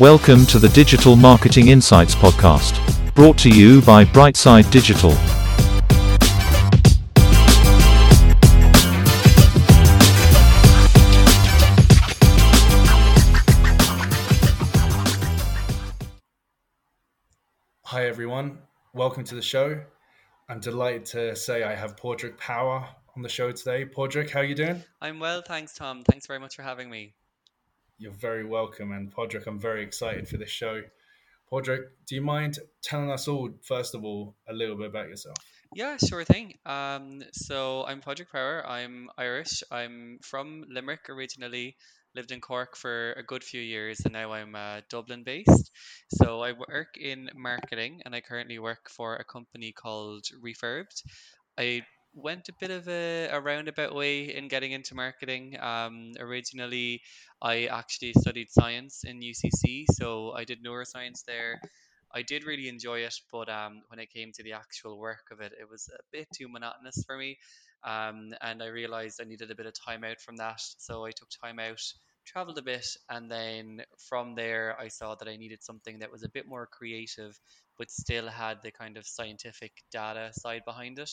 Welcome to the Digital Marketing Insights Podcast, brought to you by Brightside Digital. Hi, everyone. Welcome to the show. I'm delighted to say I have Padraig Power on the show today. Padraig, how are you doing? I'm well, thanks, Tom. Thanks very much for having me. You're very welcome. And Padraig, I'm very excited for this show. Padraig, do you mind telling us all, first of all, a little bit about yourself? Yeah, sure thing. Um, so I'm Padraig Power. I'm Irish. I'm from Limerick originally. Lived in Cork for a good few years, and now I'm uh, Dublin based. So I work in marketing, and I currently work for a company called Refurbed. I went a bit of a, a roundabout way in getting into marketing. Um, originally, I actually studied science in UCC, so I did neuroscience there. I did really enjoy it, but um, when it came to the actual work of it, it was a bit too monotonous for me. Um, and I realized I needed a bit of time out from that. So I took time out, traveled a bit, and then from there, I saw that I needed something that was a bit more creative, but still had the kind of scientific data side behind it.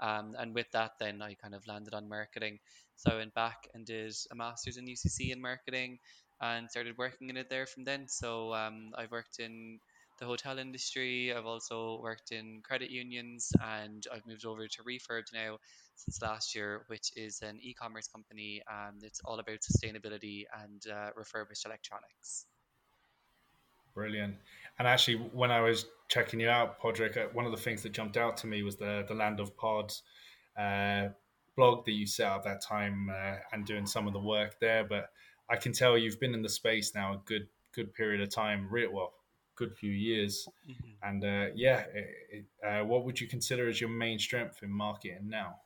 Um, and with that, then I kind of landed on marketing. So I went back and did a master's in UCC in marketing and started working in it there from then. So um, I've worked in the hotel industry. I've also worked in credit unions and I've moved over to Refurbed now since last year, which is an e commerce company and it's all about sustainability and uh, refurbished electronics. Brilliant. And actually, when I was checking you out, Padraig, uh, one of the things that jumped out to me was the the Land of Pods uh, blog that you set up that time uh, and doing some of the work there. But I can tell you've been in the space now a good good period of time, real well, good few years. Mm-hmm. And uh, yeah, it, uh, what would you consider as your main strength in marketing now?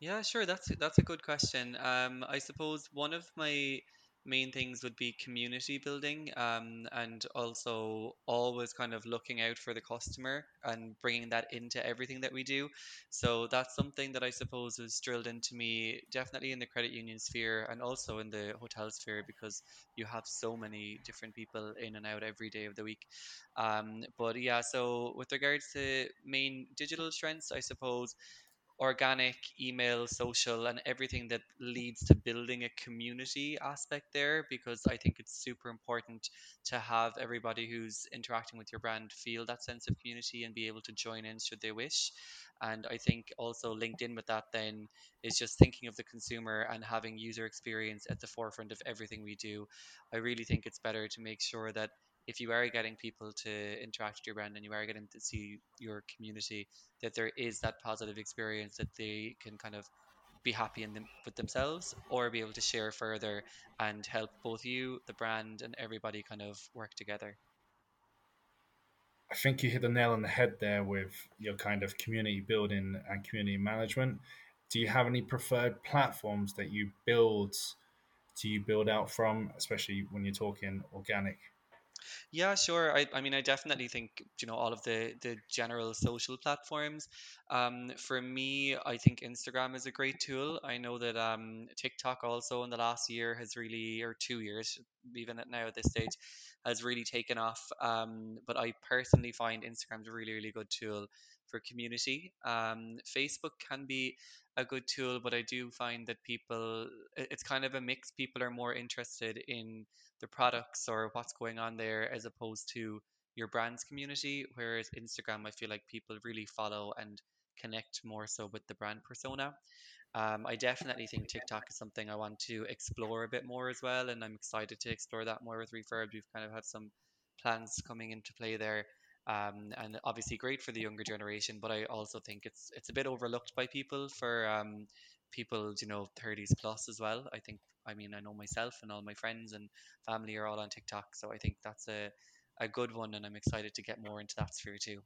Yeah, sure. That's that's a good question. Um, I suppose one of my main things would be community building um, and also always kind of looking out for the customer and bringing that into everything that we do. So that's something that I suppose was drilled into me definitely in the credit union sphere and also in the hotel sphere because you have so many different people in and out every day of the week. Um, but yeah, so with regards to main digital strengths, I suppose organic, email, social, and everything that leads to building a community aspect there because I think it's super important to have everybody who's interacting with your brand feel that sense of community and be able to join in should they wish. And I think also linked in with that then is just thinking of the consumer and having user experience at the forefront of everything we do. I really think it's better to make sure that if you are getting people to interact with your brand and you are getting to see your community, that there is that positive experience that they can kind of be happy in them with themselves or be able to share further and help both you, the brand, and everybody kind of work together. I think you hit the nail on the head there with your kind of community building and community management. Do you have any preferred platforms that you build? Do you build out from, especially when you're talking organic yeah, sure. I, I mean, I definitely think you know all of the the general social platforms. Um, for me, I think Instagram is a great tool. I know that um, TikTok also in the last year has really, or two years, even at now at this stage, has really taken off. Um, but I personally find Instagram's a really, really good tool for community. Um, Facebook can be a good tool, but I do find that people, it's kind of a mix. People are more interested in the products or what's going on there as opposed to your brand's community. Whereas Instagram, I feel like people really follow and connect more so with the brand persona. Um, I definitely think TikTok is something I want to explore a bit more as well, and I'm excited to explore that more with Refurb. We've kind of had some plans coming into play there, um, and obviously great for the younger generation. But I also think it's it's a bit overlooked by people for um, people you know 30s plus as well. I think I mean, I know myself and all my friends and family are all on TikTok, so I think that's a a good one, and I'm excited to get more into that sphere too.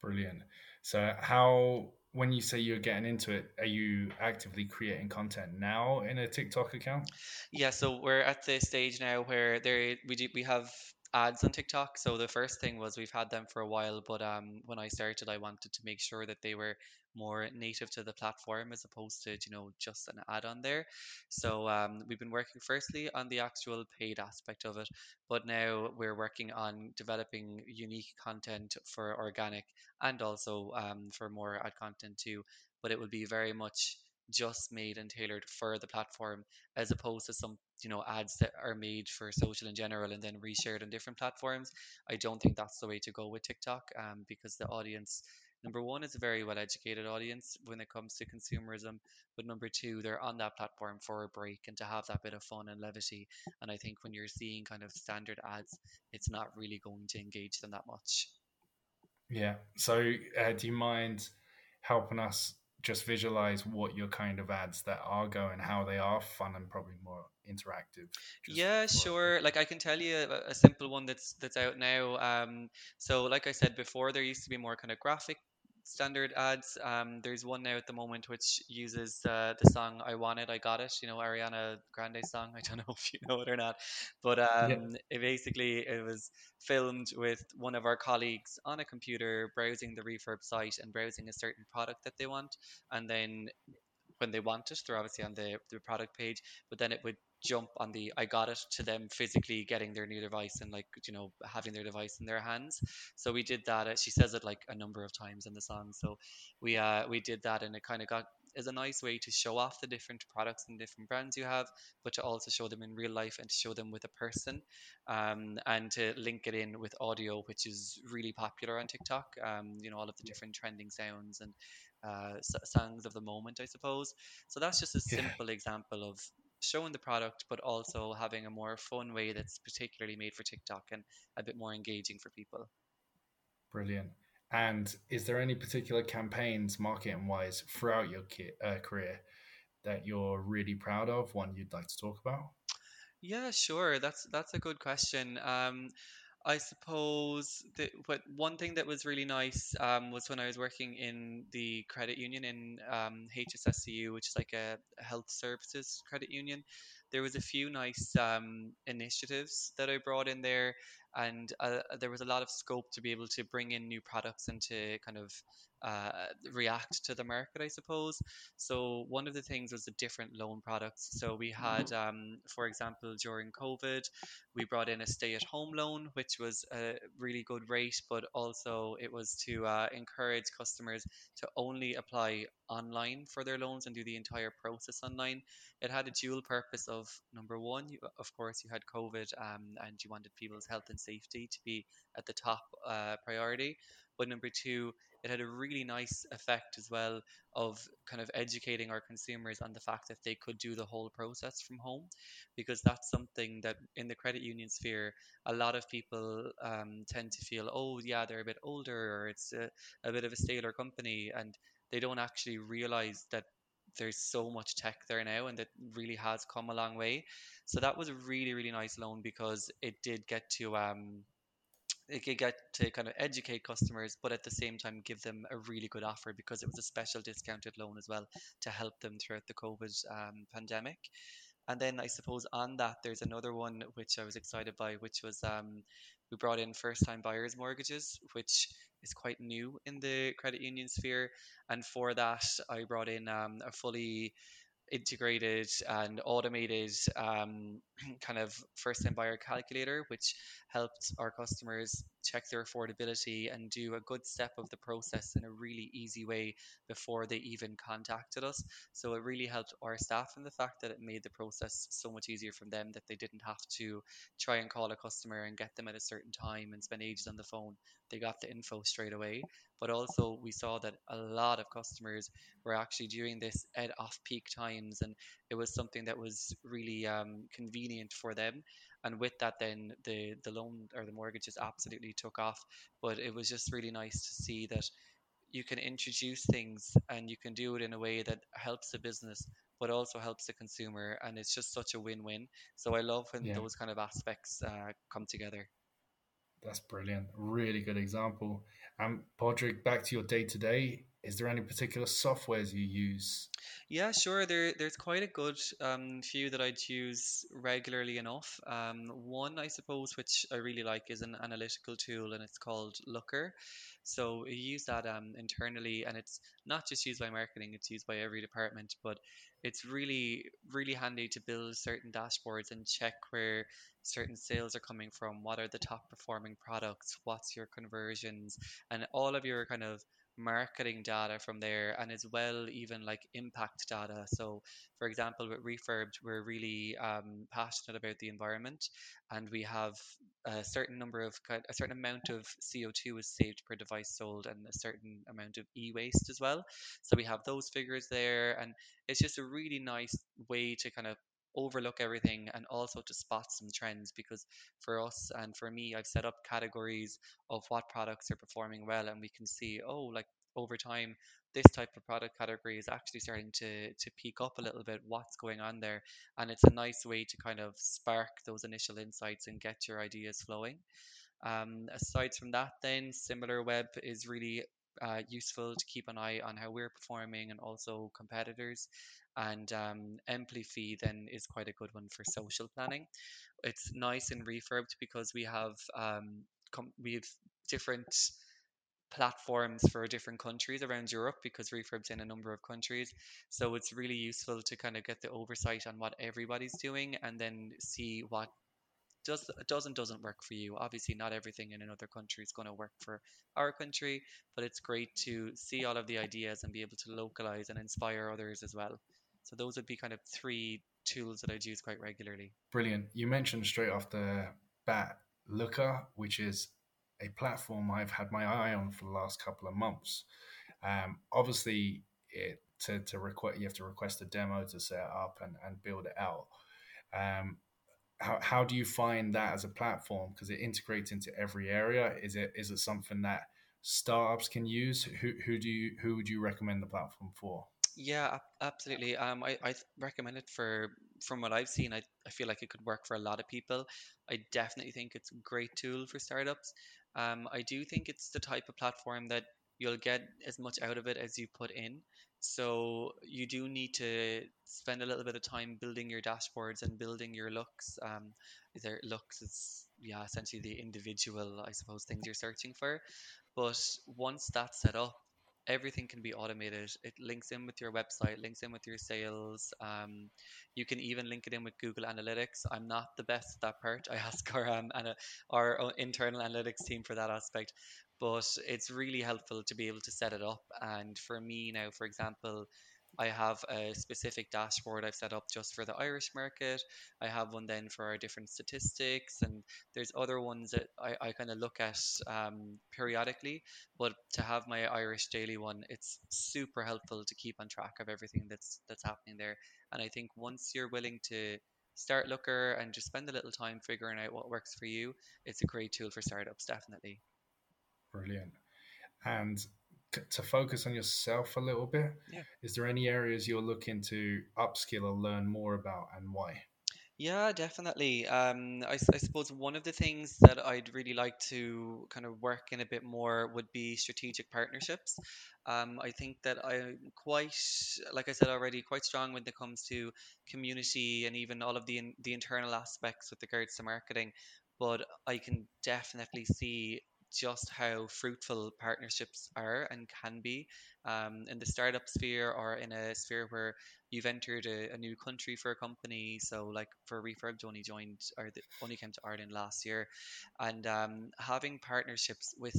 Brilliant. So, how when you say you're getting into it, are you actively creating content now in a TikTok account? Yeah, so we're at the stage now where there we do we have ads on TikTok. So the first thing was we've had them for a while, but um, when I started, I wanted to make sure that they were more native to the platform as opposed to you know just an ad on there. So um, we've been working firstly on the actual paid aspect of it, but now we're working on developing unique content for organic and also um, for more ad content too. But it will be very much just made and tailored for the platform as opposed to some you know ads that are made for social in general and then reshared on different platforms. I don't think that's the way to go with tiktok um, because the audience number one is a very well educated audience when it comes to consumerism but number two they're on that platform for a break and to have that bit of fun and levity. And i think when you're seeing kind of standard ads it's not really going to engage them that much. Yeah. So uh, do you mind helping us just visualize what your kind of ads that are going, how they are fun and probably more interactive. yeah, sure. Like I can tell you a, a, simple one that's that's out now. Um, so like I said before, there used to be more kind of graphic standard ads. Um, there's one now at the moment which uses uh, the song "I Want It, I Got It." You know, Ariana Grande song. I don't know if you know it or not, but um, yeah. it basically it was filmed with one of our colleagues on a computer browsing the refurb site and browsing a certain product that they want, and then when they want it. They're obviously on the, the product page, but then it would jump on the I got it to them physically getting their new device and like you know having their device in their hands. So we did that. Uh, she says it like a number of times in the song. So we uh we did that and it kind of got is a nice way to show off the different products and different brands you have, but to also show them in real life and to show them with a person, um, and to link it in with audio, which is really popular on TikTok. Um, you know all of the different trending sounds and uh, songs of the moment, I suppose. So that's just a simple yeah. example of showing the product, but also having a more fun way that's particularly made for TikTok and a bit more engaging for people. Brilliant. And is there any particular campaigns, marketing wise, throughout your ki- uh, career that you're really proud of? One you'd like to talk about? Yeah, sure. That's that's a good question. Um, I suppose that what one thing that was really nice um, was when I was working in the credit union in um, HSSCU, which is like a health services credit union. There was a few nice um, initiatives that I brought in there, and uh, there was a lot of scope to be able to bring in new products and to kind of uh, react to the market, I suppose. So one of the things was the different loan products. So we had, um, for example, during COVID, we brought in a stay-at-home loan, which was a really good rate, but also it was to uh, encourage customers to only apply online for their loans and do the entire process online. It had a dual purpose of number one, you, of course, you had COVID um, and you wanted people's health and safety to be at the top uh, priority. But number two, it had a really nice effect as well of kind of educating our consumers on the fact that they could do the whole process from home because that's something that in the credit union sphere a lot of people um, tend to feel oh yeah they're a bit older or it's a, a bit of a staler company and they don't actually realize that there's so much tech there now and that really has come a long way. So that was a really really nice loan because it did get to um, it could get to kind of educate customers, but at the same time give them a really good offer because it was a special discounted loan as well to help them throughout the COVID um, pandemic. And then I suppose on that, there's another one which I was excited by, which was um, we brought in first time buyers mortgages, which is quite new in the credit union sphere. And for that, I brought in um, a fully integrated and automated um, kind of first time buyer calculator, which helped our customers check their affordability and do a good step of the process in a really easy way before they even contacted us. So it really helped our staff in the fact that it made the process so much easier for them that they didn't have to try and call a customer and get them at a certain time and spend ages on the phone. They got the info straight away. But also, we saw that a lot of customers were actually doing this at off peak times, and it was something that was really um, convenient for them and with that then the the loan or the mortgages absolutely took off. But it was just really nice to see that you can introduce things and you can do it in a way that helps the business but also helps the consumer and it's just such a win-win. So i love when yeah. those kind of aspects uh, come together. That's brilliant. Really good example. Um Padraig back to your day to day is there any particular softwares you use? Yeah, sure. There, there's quite a good um, few that I'd use regularly enough. Um, one, I suppose, which I really like, is an analytical tool, and it's called Looker. So you use that um, internally, and it's not just used by marketing; it's used by every department. But it's really, really handy to build certain dashboards and check where certain sales are coming from. What are the top performing products? What's your conversions? And all of your kind of marketing data from there and as well even like impact data. So for example with refurbed we're really um, passionate about the environment and we have a certain number of a certain amount of co2 is saved per device sold and a certain amount of e-waste as well. So we have those figures there and it's just a really nice way to kind of overlook everything and also to spot some trends because for us and for me I've set up categories of what products are performing well and we can see oh like over time this type of product category is actually starting to to peak up a little bit. What's going on there? And it's a nice way to kind of spark those initial insights and get your ideas flowing. Um, aside from that then SimilarWeb is really uh, useful to keep an eye on how we're performing and also competitors and um, Emplifi then is quite a good one for social planning. It's nice and refurbed because we have um, com- we have different platforms for different countries around Europe because refurb's in a number of countries. So it's really useful to kind of get the oversight on what everybody's doing and then see what does does and doesn't work for you. Obviously, not everything in another country is going to work for our country, but it's great to see all of the ideas and be able to localize and inspire others as well. So those would be kind of three tools that I'd use quite regularly. Brilliant. You mentioned straight off the bat Looker, which is a platform I've had my eye on for the last couple of months. Um, obviously, it to, to request you have to request a demo to set it up and, and build it out. Um, how, how do you find that as a platform because it integrates into every area is it is it something that startups can use who, who do you who would you recommend the platform for yeah, absolutely. Um, I, I recommend it for from what I've seen. I, I feel like it could work for a lot of people. I definitely think it's a great tool for startups. Um, I do think it's the type of platform that you'll get as much out of it as you put in. So you do need to spend a little bit of time building your dashboards and building your looks. Um, is there looks is yeah essentially the individual I suppose things you're searching for. But once that's set up, everything can be automated. It links in with your website, links in with your sales. Um, you can even link it in with Google Analytics. I'm not the best at that part. I ask our um, and our internal analytics team for that aspect, but it's really helpful to be able to set it up. And for me now, for example, I have a specific dashboard I've set up just for the Irish market. I have one then for our different statistics, and there's other ones that I, I kind of look at um, periodically. But to have my Irish daily one, it's super helpful to keep on track of everything that's that's happening there. And I think once you're willing to start Looker and just spend a little time figuring out what works for you, it's a great tool for startups, definitely. Brilliant. And to focus on yourself a little bit, yeah. is there any areas you're looking to upskill or learn more about and why? Yeah, definitely. Um, I, I suppose one of the things that I'd really like to kind of work in a bit more would be strategic partnerships. Um, I think that I'm quite, like I said already, quite strong when it comes to community and even all of the in, the internal aspects with regards to marketing. But I can definitely see just how fruitful partnerships are and can be um, in the startup sphere or in a sphere where you've entered a, a new country for a company. So, like for Refurb, only joined or the, only came to Ireland last year, and um, having partnerships with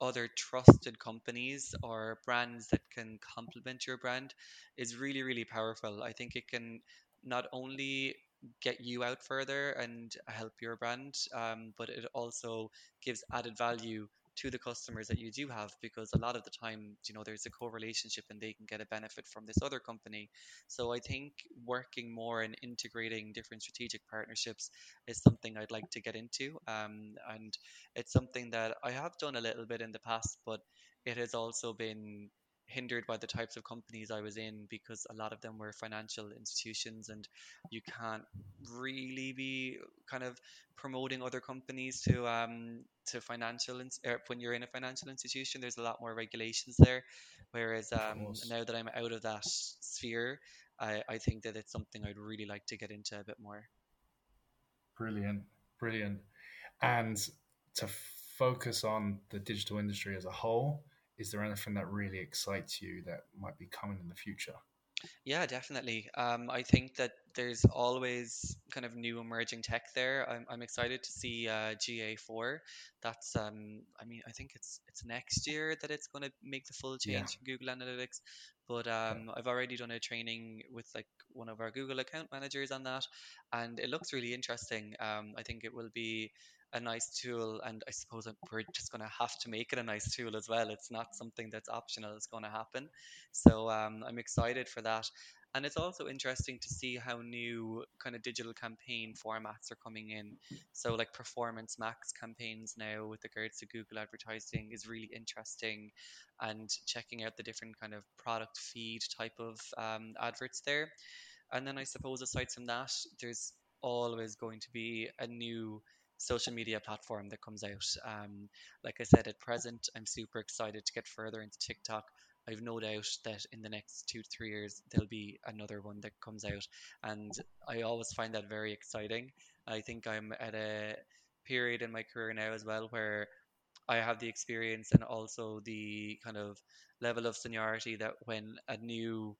other trusted companies or brands that can complement your brand is really really powerful. I think it can not only get you out further and help your brand, um, but it also gives added value to the customers that you do have because a lot of the time you know there's a co-relationship and they can get a benefit from this other company. So i think working more and integrating different strategic partnerships is something i'd like to get into um, and it's something that i have done a little bit in the past but it has also been hindered by the types of companies I was in because a lot of them were financial institutions and you can't really be kind of promoting other companies to um to financial ins- er, when you're in a financial institution there's a lot more regulations there Whereas um, now that I'm out of that sphere, I, I think that it's something I'd really like to get into a bit more. Brilliant, brilliant. And to focus on the digital industry as a whole, is there anything that really excites you that might be coming in the future? Yeah, definitely. Um, I think that there's always kind of new emerging tech there. I'm, I'm excited to see uh, GA4. That's um, I mean, I think it's it's next year that it's going to make the full change yeah. in Google Analytics. But um, I've already done a training with like one of our Google account managers on that, and it looks really interesting. Um, I think it will be a nice tool and i suppose we're just going to have to make it a nice tool as well. It's not something that's optional it's going to happen. So um, i'm excited for that. And it's also interesting to see how new kind of digital campaign formats are coming in. So like performance max campaigns now with regards to google advertising is really interesting and checking out the different kind of product feed type of um, adverts there. And then i suppose aside from that there's always going to be a new social media platform that comes out. Um, like I said, at present, I'm super excited to get further into TikTok. I've no doubt that in the next two to three years, there'll be another one that comes out. And I always find that very exciting. I think I'm at a period in my career now as well where I have the experience and also the kind of level of seniority that when a new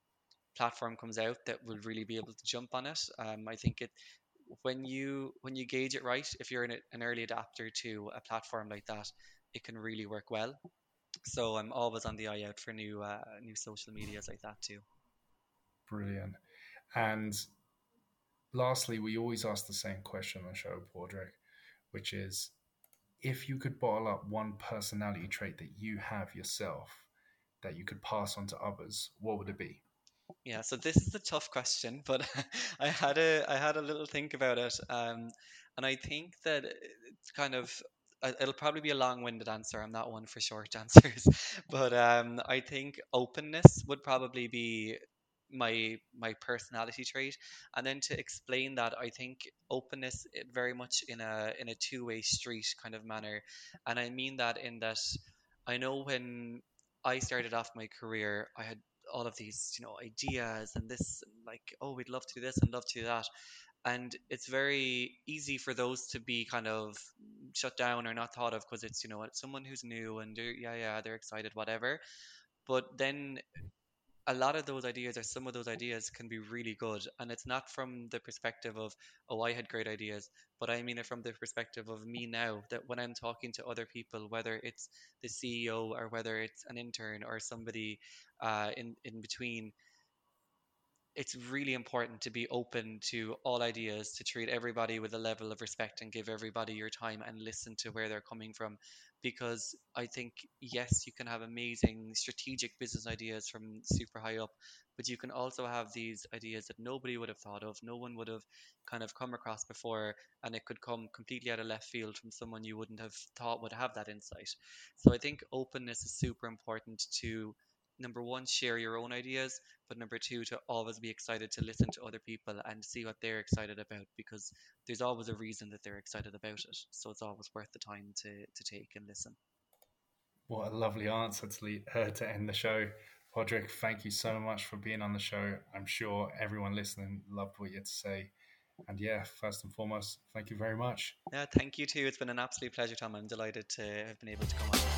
platform comes out that will really be able to jump on it. Um, I think it when you when you gauge it right, if you're an, an early adapter to a platform like that, it can really work well. So I'm always on the eye out for new uh, new social medias like that too. Brilliant. And lastly, we always ask the same question on the show, Padraig, which is if you could bottle up one personality trait that you have yourself that you could pass on to others, what would it be? Yeah, so this is a tough question, but I had a I had a little think about it, um, and I think that it's kind of uh, it'll probably be a long-winded answer. I'm not one for short answers, but um, I think openness would probably be my my personality trait, and then to explain that, I think openness very much in a in a two-way street kind of manner, and I mean that in that I know when I started off my career, I had all of these you know ideas and this like oh we'd love to do this and love to do that. And it's very easy for those to be kind of shut down or not thought of because it's you know someone who's new and yeah yeah they're excited whatever. But then a lot of those ideas or some of those ideas can be really good and it's not from the perspective of oh i had great ideas but i mean it from the perspective of me now that when i'm talking to other people whether it's the ceo or whether it's an intern or somebody uh, in in between it's really important to be open to all ideas to treat everybody with a level of respect and give everybody your time and listen to where they're coming from because I think yes, you can have amazing strategic business ideas from super high up, but you can also have these ideas that nobody would have thought of, no one would have kind of come across before, and it could come completely out of left field from someone you wouldn't have thought would have that insight. So I think openness is super important to number one, share your own ideas, but number two, to always be excited to listen to other people and see what they're excited about because there's always a reason that they're excited about it. So it's always worth the time to, to take and listen. What a lovely answer to, lead, uh, to end the show. Padraig, thank you so much for being on the show. I'm sure everyone listening loved what you had to say. And yeah, first and foremost, thank you very much. Yeah, thank you too. It's been an absolute pleasure, Tom. I'm delighted to have been able to come on.